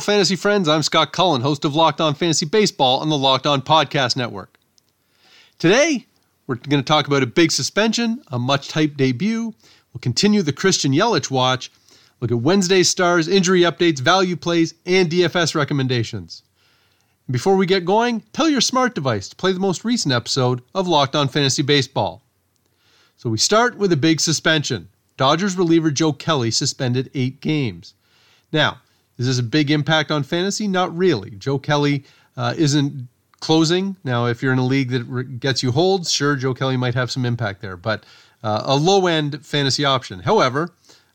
Fantasy friends. I'm Scott Cullen, host of Locked On Fantasy Baseball on the Locked On Podcast Network. Today, we're going to talk about a big suspension, a much typed debut. We'll continue the Christian Yelich watch, look at Wednesday's stars, injury updates, value plays, and DFS recommendations. Before we get going, tell your smart device to play the most recent episode of Locked On Fantasy Baseball. So we start with a big suspension. Dodgers reliever Joe Kelly suspended eight games. Now, is this a big impact on fantasy? Not really. Joe Kelly uh, isn't closing. Now, if you're in a league that gets you holds, sure, Joe Kelly might have some impact there, but uh, a low end fantasy option. However,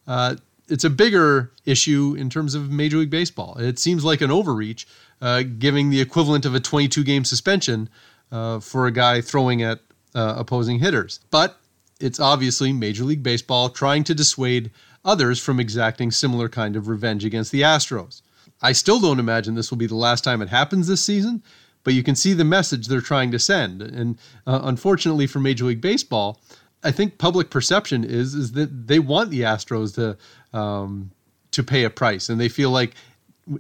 uh, it's a bigger issue in terms of Major League Baseball. It seems like an overreach, uh, giving the equivalent of a 22 game suspension uh, for a guy throwing at uh, opposing hitters. But it's obviously Major League Baseball trying to dissuade others from exacting similar kind of revenge against the Astros. I still don't imagine this will be the last time it happens this season, but you can see the message they're trying to send. And uh, unfortunately for Major League Baseball, I think public perception is is that they want the Astros to um, to pay a price, and they feel like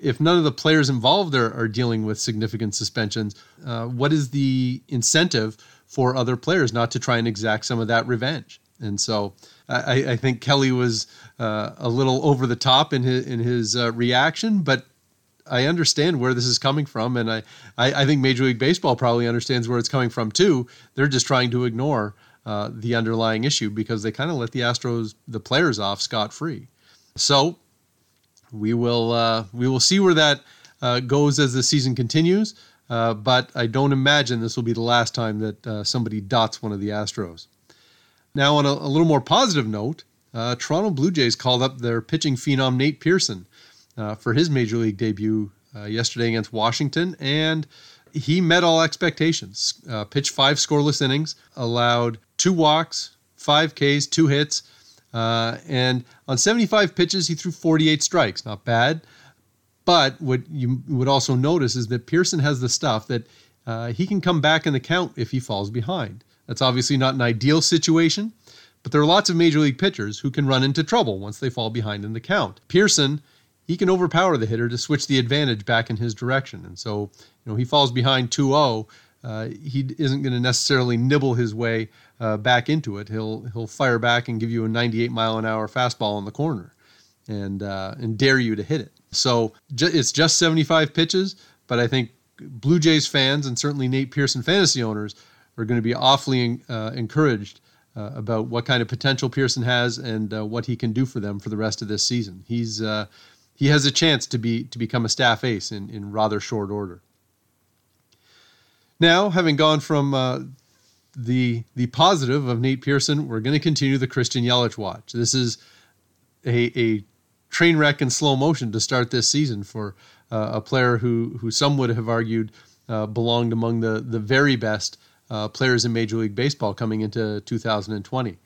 if none of the players involved are, are dealing with significant suspensions, uh, what is the incentive for other players not to try and exact some of that revenge? And so I, I think Kelly was uh, a little over the top in his in his uh, reaction, but I understand where this is coming from, and I, I, I, think Major League Baseball probably understands where it's coming from too. They're just trying to ignore uh, the underlying issue because they kind of let the Astros, the players, off scot free. So we will uh, we will see where that uh, goes as the season continues. Uh, but I don't imagine this will be the last time that somebody dots one of the Astros. Now, on a, a little more positive note, uh, Toronto Blue Jays called up their pitching phenom Nate Pearson uh, for his major league debut uh, yesterday against Washington, and he met all expectations. Uh, pitched five scoreless innings, allowed two walks, five Ks, two hits, uh, and on 75 pitches, he threw 48 strikes. Not bad. But what you would also notice is that Pearson has the stuff that uh, he can come back in the count if he falls behind. That's obviously not an ideal situation, but there are lots of major league pitchers who can run into trouble once they fall behind in the count. Pearson, he can overpower the hitter to switch the advantage back in his direction. And so, you know, he falls behind 2 0. Uh, he isn't going to necessarily nibble his way uh, back into it. He'll he'll fire back and give you a 98 mile an hour fastball in the corner, and uh, and dare you to hit it. So ju- it's just 75 pitches, but I think Blue Jays fans and certainly Nate Pearson fantasy owners are going to be awfully uh, encouraged uh, about what kind of potential Pearson has and uh, what he can do for them for the rest of this season. He's uh, he has a chance to be to become a staff ace in, in rather short order. Now, having gone from uh, the the positive of Nate Pearson, we're going to continue the Christian Yelich watch. This is a, a train wreck in slow motion to start this season for uh, a player who who some would have argued belonged among the the very best uh, players in Major League Baseball coming into 2020.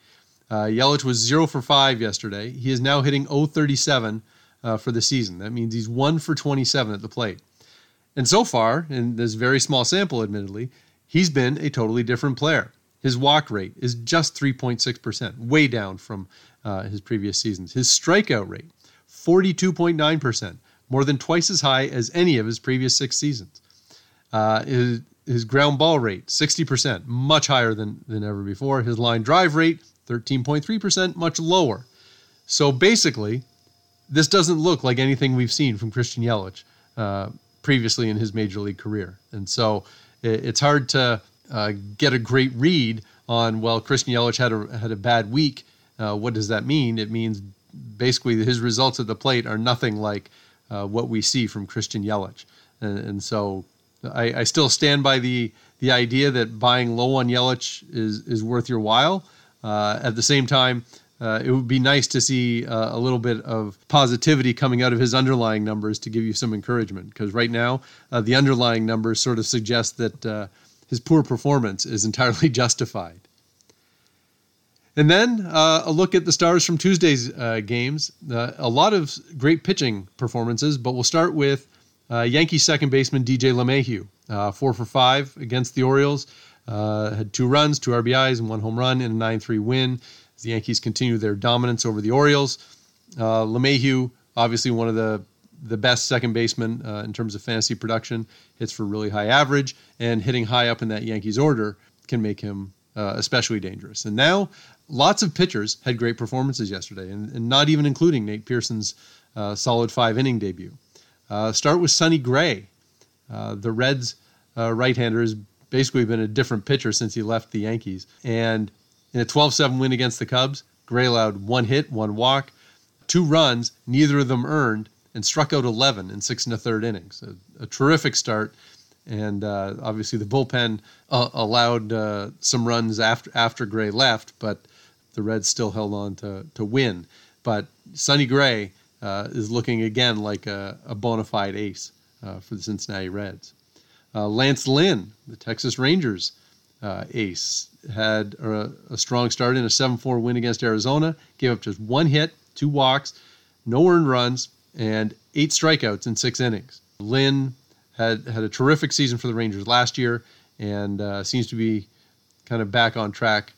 Uh, Yelich was zero for five yesterday. He is now hitting 037 uh, for the season. That means he's one for 27 at the plate. And so far, in this very small sample, admittedly, he's been a totally different player. His walk rate is just 3.6%, way down from uh, his previous seasons. His strikeout rate, 42.9%, more than twice as high as any of his previous six seasons. Uh, his, his ground ball rate, 60%, much higher than, than ever before. His line drive rate, 13.3%, much lower. So basically, this doesn't look like anything we've seen from Christian Yelich uh, previously in his major league career. And so it, it's hard to uh, get a great read on, well, Christian Yelich had a, had a bad week. Uh, what does that mean? It means basically his results at the plate are nothing like uh, what we see from Christian Yelich. And, and so I, I, still stand by the the idea that buying low on Yelich is is worth your while. Uh, at the same time, uh, it would be nice to see uh, a little bit of positivity coming out of his underlying numbers to give you some encouragement. Because right now, uh, the underlying numbers sort of suggest that uh, his poor performance is entirely justified. And then uh, a look at the stars from Tuesday's games. a lot of great pitching performances, but we'll start with Yankee second baseman DJ LeMahieu, four for five against the Orioles. had two runs, two RBIs, and one home run in a 9 3 win the Yankees continue their dominance over the Orioles. Uh, LeMahieu, obviously one of the the best second baseman uh, in terms of fantasy production, hits for really high average, and hitting high up in that Yankees order can make him uh, especially dangerous. And now, lots of pitchers had great performances yesterday, and, and not even including Nate Pearson's uh, solid five inning debut. Uh, start with Sonny Gray. Uh, the Reds' uh, right hander has basically been a different pitcher since he left the Yankees. And in a 12 7 win against the Cubs, Gray allowed one hit, one walk, two runs, neither of them earned, and struck out 11 in six and a third innings. A, a terrific start. And uh, obviously, the bullpen uh, allowed uh, some runs after after Gray left, but the Reds still held on to, to win. But Sonny Gray uh, is looking again like a, a bona fide ace uh, for the Cincinnati Reds. Uh, Lance Lynn, the Texas Rangers ace, had a, a strong start in a 7 4 win against Arizona, gave up just one hit, two walks, no earned runs, and eight strikeouts in six innings. Lynn had had a terrific season for the Rangers last year, and uh, seems to be kind of back on track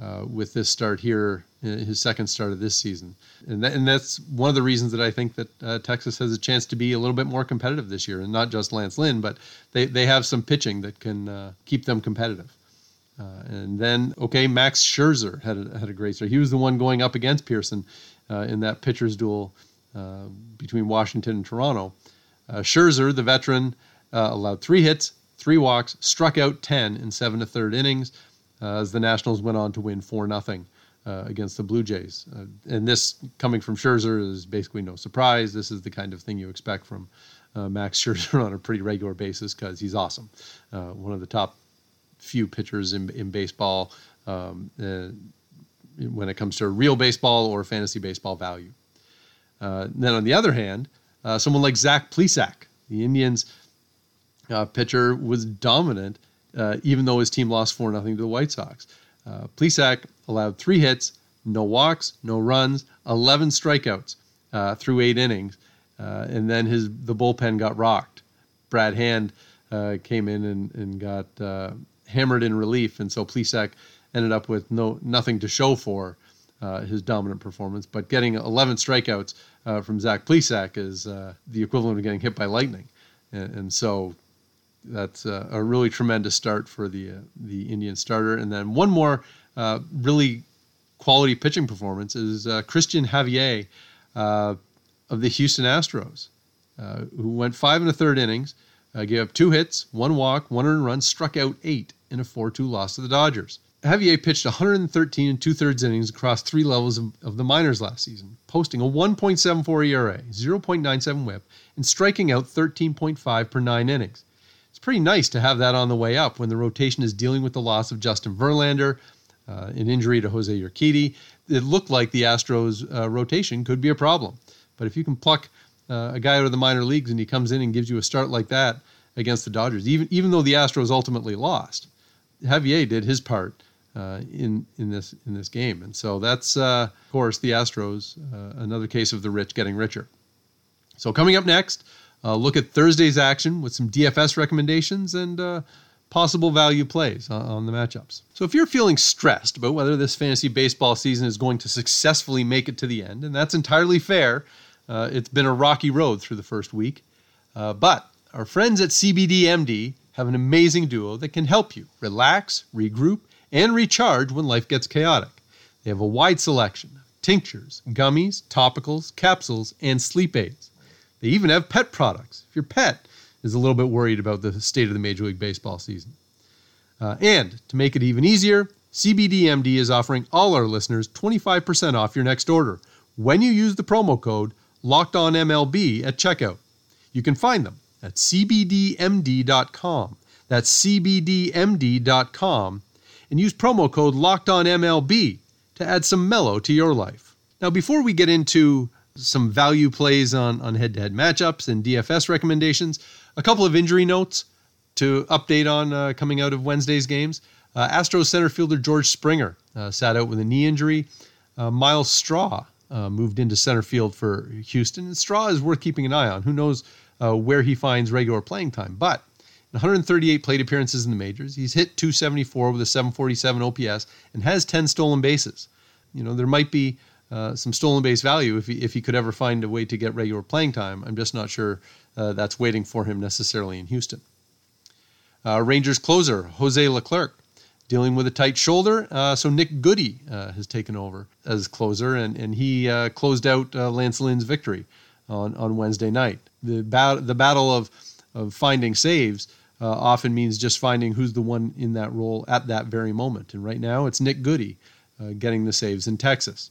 uh, with this start here, uh, his second start of this season. And, that, and that's one of the reasons that I think that uh, Texas has a chance to be a little bit more competitive this year, and not just Lance Lynn, but they, they have some pitching that can uh, keep them competitive. Uh, and then, okay, Max Scherzer had a, had a great start. He was the one going up against Pearson in that pitcher's duel between Washington and Toronto. Uh, Scherzer, the veteran, uh, allowed three hits, three walks, struck out 10 in seven to third innings uh, as the Nationals went on to win 4 0 uh, against the Blue Jays. Uh, and this, coming from Scherzer, is basically no surprise. This is the kind of thing you expect from uh, Max Scherzer on a pretty regular basis because he's awesome. one of the top few pitchers in, in baseball um, when it comes to real baseball or fantasy baseball value. then on the other hand, uh, someone like Zach Plesac, the Indians uh, pitcher, was dominant, uh, even though his team lost 4 0 to the White Sox. Uh, allowed three hits, no walks, no runs, 11 strikeouts uh, through eight innings. Uh, and then his the bullpen got rocked. Brad Hand uh, came in and, and got hammered in relief, and so Plesac ended up with no nothing to show for uh, his dominant performance. But getting 11 strikeouts uh, from Zach Plesac is uh, the equivalent of getting hit by lightning, and, and so that's a, a, really tremendous start for the uh, the Indian starter. And then one more uh, really quality pitching performance is uh, Cristian Javier of the Houston Astros, who went five and a third innings. gave up two hits, one walk, one earned run, struck out eight in a 4 2 loss to the Dodgers. Javier pitched 113 and two thirds innings across three levels of, of, the minors last season, posting a 1.74 ERA, 0.97 whip, and striking out 13.5 per nine innings. Pretty nice to have that on the way up when the rotation is dealing with the loss of Justin Verlander, uh, an injury to Jose Urquidy. It looked like the Astros' uh, rotation could be a problem. But if you can pluck uh, a guy out of the minor leagues and he comes in and gives you a start like that against the Dodgers, even even though the Astros ultimately lost, Javier did his part uh, in in this in this game. And so that's uh, of course the Astros, uh, another case of the rich getting richer. So coming up next, uh, look at Thursday's action with some DFS recommendations and uh, possible value plays on, the matchups. So if you're feeling stressed about whether this fantasy baseball season is going to successfully make it to the end, and that's entirely fair, uh, it's been a rocky road through the first week. but our friends at CBDMD have an amazing duo that can help you relax, regroup, and recharge when life gets chaotic. They have a wide selection of tinctures, gummies, topicals, capsules, and sleep aids. They even have pet products if your pet is a little bit worried about the state of the Major League Baseball season. Uh, and to make it even easier, CBDMD is offering all our listeners 25% off your next order when you use the promo code LOCKEDONMLB at checkout. You can find them at cbdmd.com. That's cbdmd.com and use promo code LOCKEDONMLB to add some mellow to your life. Now, before we get into some value plays on, on head-to-head matchups and DFS recommendations, a couple of injury notes to update on uh, coming out of Wednesday's games. Uh, Astros center fielder George Springer uh, sat out with a knee injury. Uh, Myles Straw uh, moved into center field for Houston. And Straw is worth keeping an eye on. Who knows uh, where he finds regular playing time? But 138 plate appearances in the majors. He's hit 274 with a 747 OPS and has 10 stolen bases. You know, there might be uh, some stolen base value if he, if he could ever find a way to get regular playing time. I'm just not sure uh, that's waiting for him necessarily in Houston. Uh, Rangers closer Jose Leclerc dealing with a tight shoulder, uh, so Nick Goody uh, has taken over as closer, and and he closed out Lance Lynn's victory on on Wednesday night. The bat- the battle of of finding saves. Often means just finding who's the one in that role at that very moment. And right now, it's Nick Goody getting the saves in Texas.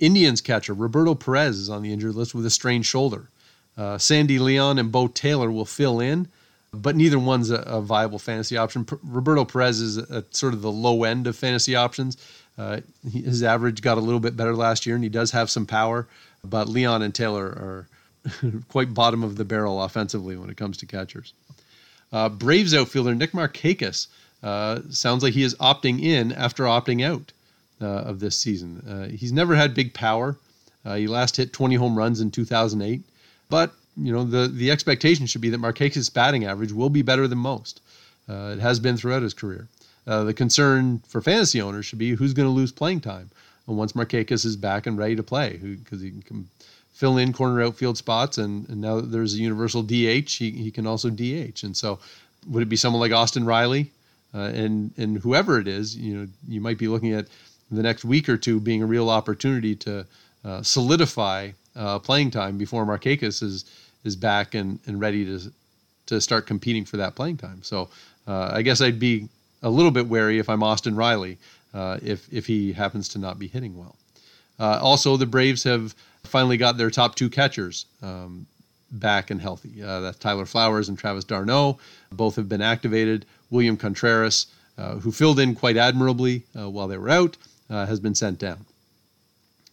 Indians catcher Roberto Perez is on the injured list with a strained shoulder. Uh, Sandy Leon and Beau Taylor will fill in, but neither one's a, a viable fantasy option. P- Roberto Perez is a, sort of the low end of fantasy options. Uh, he, his average got a little bit better last year, and he does have some power. But Leon and Taylor are quite bottom of the barrel offensively when it comes to catchers. Uh, Braves outfielder Nick Markakis uh, sounds like he is opting in after opting out uh, of this season. Uh, he's never had big power. Uh, he last hit 20 home runs in 2008, but you know the the expectation should be that Markakis's batting average will be better than most. Uh, it has been throughout his career. the concern for fantasy owners should be who's going to lose playing time once Marquez is back and ready to play, because he can fill in corner outfield spots, and, and now that there's a universal DH, he, he can also DH. And so, would it be someone like Austin Riley, uh, and and whoever it is, you know, you might be looking at the next week or two being a real opportunity to uh, solidify uh, playing time before Markakis is is back and, and ready to to start competing for that playing time. So uh, I guess I'd be a little bit wary if I'm Austin Riley uh, if if he happens to not be hitting well. Uh, also, the Braves have finally got their top two catchers um, back and healthy. Uh, that's Tyler Flowers and Travis d'Arnaud. Both have been activated. William Contreras, who filled in quite admirably while they were out, uh, has been sent down.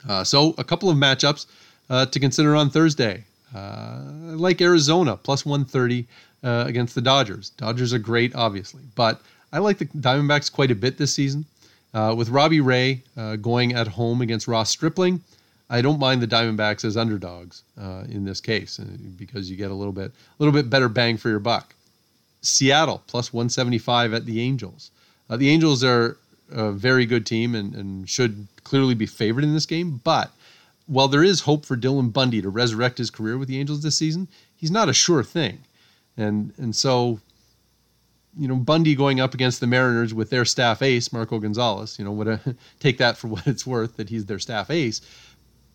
Uh, so, a couple of matchups uh, to consider on Thursday. like Arizona, plus 130 against the Dodgers. Dodgers are great, obviously, but I like the Diamondbacks quite a bit this season. with Robbie Ray going at home against Ross Stripling, I don't mind the Diamondbacks as underdogs uh, in this case uh, because you get a little bit, a little bit better bang for your buck. Seattle plus 175 at the Angels. Uh, the Angels are a very good team and, and should clearly be favored in this game. But while there is hope for Dylan Bundy to resurrect his career with the Angels this season, he's not a sure thing. And and so, you know, Bundy going up against the Mariners with their staff ace, Marco Gonzales, you know, would take that for what it's worth that he's their staff ace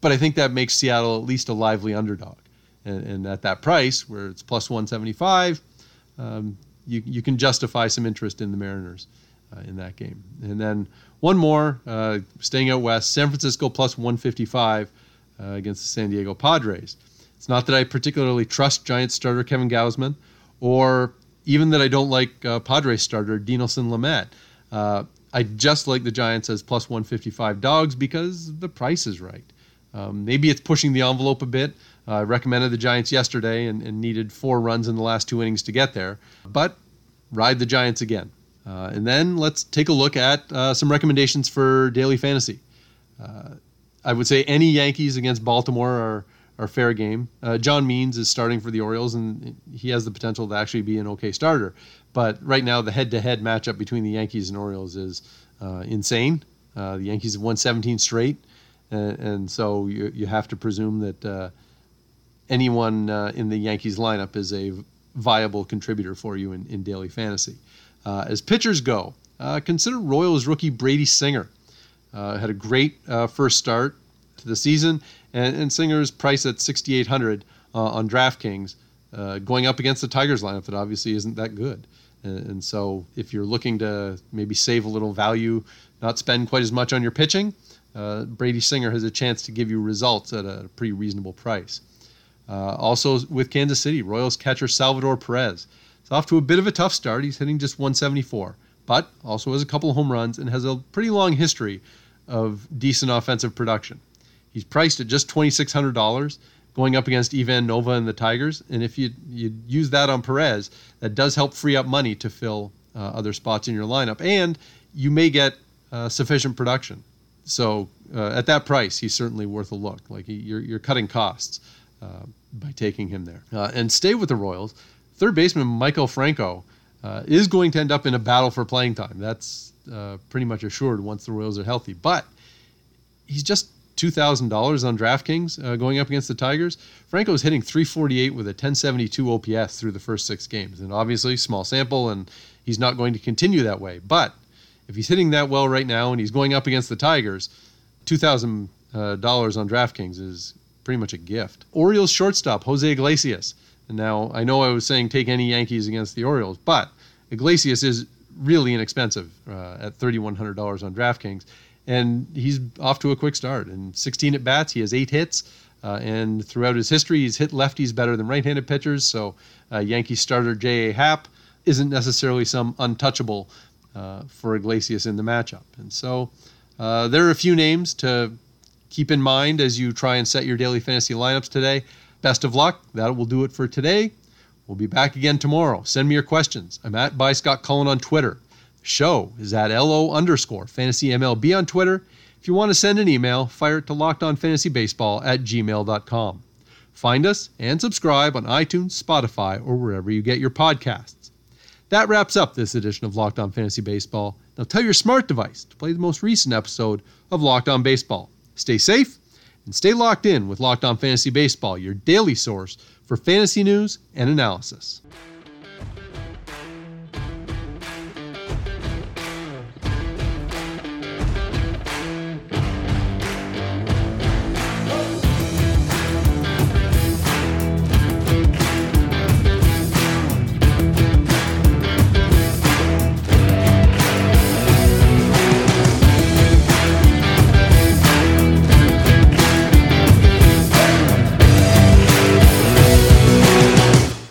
but I think that makes Seattle at least a lively underdog. And, and at that price, where it's plus 175, um, you, you can justify some interest in the Mariners in that game. And then one more, uh, staying out west, San Francisco plus 155 uh, against the San Diego Padres. It's not that I particularly trust Giants starter Kevin Gausman, or even that I don't like uh, Padres starter Dinelson Lamet. Uh, I just like the Giants as plus 155 dogs because the price is right. Um, maybe it's pushing the envelope a bit. Uh, I recommended the Giants yesterday and, and, needed four runs in the last two innings to get there, but ride the Giants again. Uh, and then let's take a look at uh, some recommendations for daily fantasy. Uh, I would say any Yankees against Baltimore are, are fair game. Uh, John Means is starting for the Orioles, and he has the potential to actually be an okay starter. But right now, the head-to-head matchup between the Yankees and Orioles is uh, insane. the Yankees have won 17 straight and, and so you you have to presume that uh, anyone uh, in the Yankees lineup is a viable contributor for you in, in daily fantasy. Uh, as pitchers go, uh, consider Royals rookie Brady Singer. Uh, had a great uh, first start to the season, and, and Singer's priced at 6,800 on DraftKings, going up against the Tigers lineup that obviously isn't that good. And, and so, if you're looking to maybe save a little value, not spend quite as much on your pitching, uh, Brady Singer has a chance to give you results at a pretty reasonable price. Uh, also with Kansas City, Royals catcher Salvador Perez. It's off to a bit of a tough start. He's hitting just 174, but also has a couple home runs and has a pretty long history of decent offensive production. He's priced at just $2,600, going up against Ivan Nova and the Tigers. And if you, you use that on Perez, that does help free up money to fill uh, other spots in your lineup. And you may get uh, sufficient production so uh, at that price, he's certainly worth a look. Like you're, you're cutting costs uh, by taking him there. Uh, and stay with the Royals. Third baseman Maikel Franco uh, is going to end up in a battle for playing time. That's uh, pretty much assured once the Royals are healthy. But he's just $2,000 on DraftKings uh, going up against the Tigers. Franco is hitting 348 with a 1072 OPS through the first six games. And obviously, small sample, and he's not going to continue that way. But if he's hitting that well right now and he's going up against the Tigers, $2,000 uh, on DraftKings is pretty much a gift. Orioles shortstop, Jose Iglesias. Now, I know I was saying take any Yankees against the Orioles, but Iglesias is really inexpensive uh, at $3,100 on DraftKings and he's off to a quick start. In 16 at bats, he has eight hits. Uh, and throughout his history, he's hit lefties better than right handed pitchers. So, uh, Yankee starter J.A. Happ isn't necessarily some untouchable uh, for Iglesias in the matchup. And so, uh, there are a few names to keep in mind as you try and set your daily fantasy lineups today. Best of luck. That will do it for today. We'll be back again tomorrow. Send me your questions. I'm at by Scott Cullen on Twitter show is at LO underscore fantasy MLB on Twitter. If you want to send an email, fire it to lockedonfantasybaseball at gmail.com. Find us and subscribe on iTunes, Spotify, or wherever you get your podcasts. That wraps up this edition of Locked On Fantasy Baseball. Now tell your smart device to play the most recent episode of Locked On Baseball. Stay safe and stay locked in with Locked On Fantasy Baseball, your daily source for fantasy news and analysis.